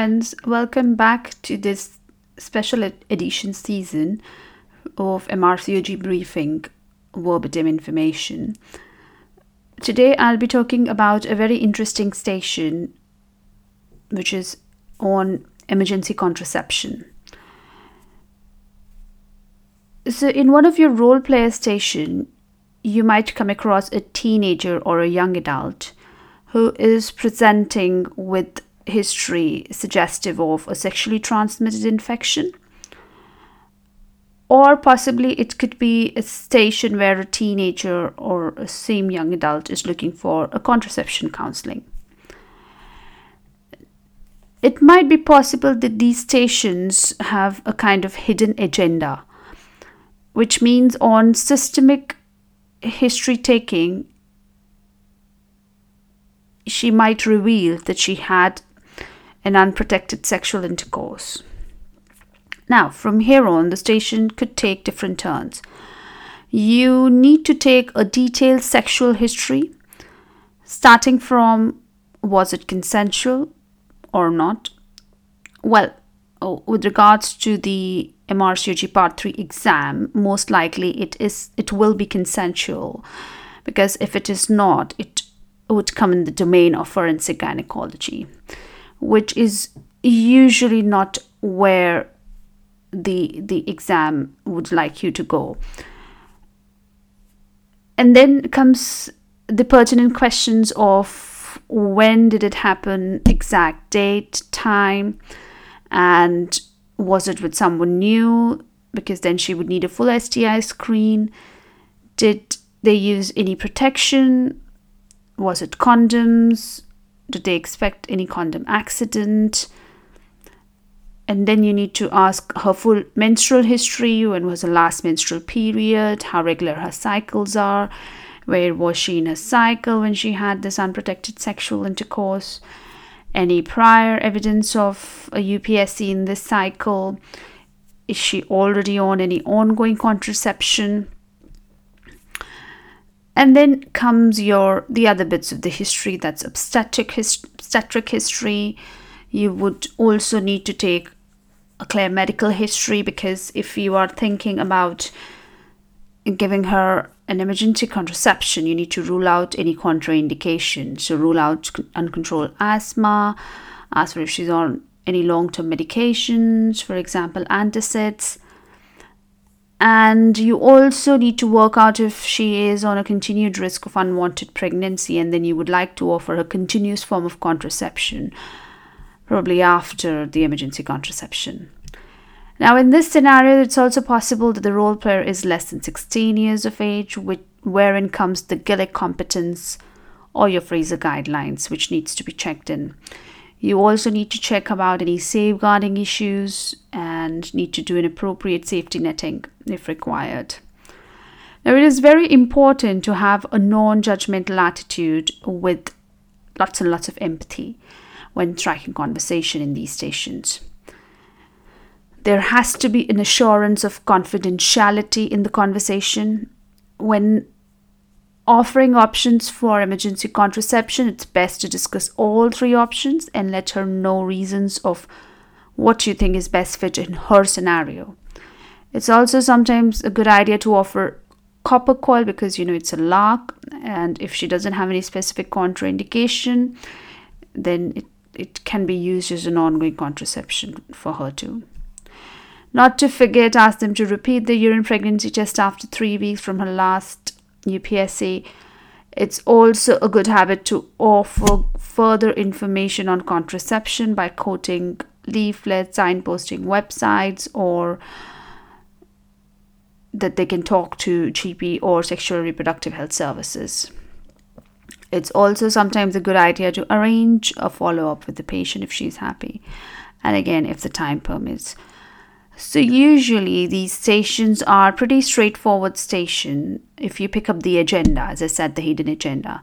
friends. Welcome back to this special ed- edition season of MRCOG Briefing Verbatim Information. Today, I'll be talking about a very interesting station which is on emergency contraception. So, in one of your role player station, you might come across a teenager or a young adult who is presenting with history suggestive of a sexually transmitted infection. Or possibly it could be a station where a teenager or a same young adult is looking for a contraception counseling. It might be possible that these stations have a kind of hidden agenda, which means on systemic history taking, she might reveal that she had an unprotected sexual intercourse. Now, from here on, the station could take different turns. You need to take a detailed sexual history, starting from was it consensual or not? Well, oh, with regards to the MRCOG Part 3 exam, most likely it is it will be consensual because if it is not, it would come in the domain of forensic gynecology which is usually not where the the exam would like you to go. And then comes the pertinent questions of when did it happen exact date time and was it with someone new? Because then she would need a full STI screen. Did they use any protection? Was it condoms did they expect any condom accident? And then you need to ask her full menstrual history when was the last menstrual period, how regular her cycles are, where was she in her cycle when she had this unprotected sexual intercourse, any prior evidence of a UPSC in this cycle, is she already on any ongoing contraception? And then comes your the other bits of the history. That's obstetric, his, obstetric history. You would also need to take a clear medical history because if you are thinking about giving her an emergency contraception you need to rule out any contraindication. So rule out uncontrolled asthma ask her if she's on any long-term medications for example antacids and you also need to work out if she is on a continued risk of unwanted pregnancy and then you would like to offer a continuous form of contraception probably after the emergency contraception. Now in this scenario it's also possible that the role player is less than 16 years of age which, wherein comes the Gillick competence or your Fraser guidelines which needs to be checked in you also need to check about any safeguarding issues and need to do an appropriate safety netting if required. Now, it is very important to have a non judgmental attitude with lots and lots of empathy when striking conversation in these stations. There has to be an assurance of confidentiality in the conversation. When offering options for emergency contraception, it's best to discuss all three options and let her know reasons of what you think is best fit in her scenario. It's also sometimes a good idea to offer copper coil because you know it's a lock and if she doesn't have any specific contraindication then it, it can be used as an ongoing contraception for her too. Not to forget, ask them to repeat the urine pregnancy test after three weeks from her last UPSC. It's also a good habit to offer further information on contraception by quoting leaflets, signposting websites, or that they can talk to GP or sexual reproductive health services. It's also sometimes a good idea to arrange a follow up with the patient if she's happy, and again, if the time permits. So usually these stations are pretty straightforward station if you pick up the agenda, as I said, the hidden agenda.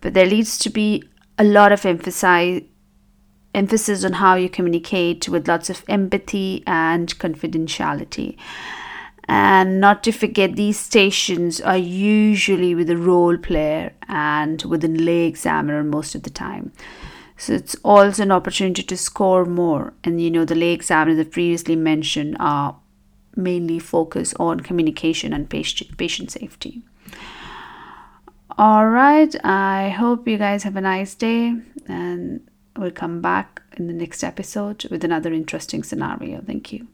But there needs to be a lot of emphasize emphasis on how you communicate with lots of empathy and confidentiality. And not to forget, these stations are usually with a role player and with a lay examiner most of the time. So it's also an opportunity to score more. And you know, the lay examiners that previously mentioned are mainly focused on communication and patient, patient safety. All right, I hope you guys have a nice day and we'll come back in the next episode with another interesting scenario. Thank you.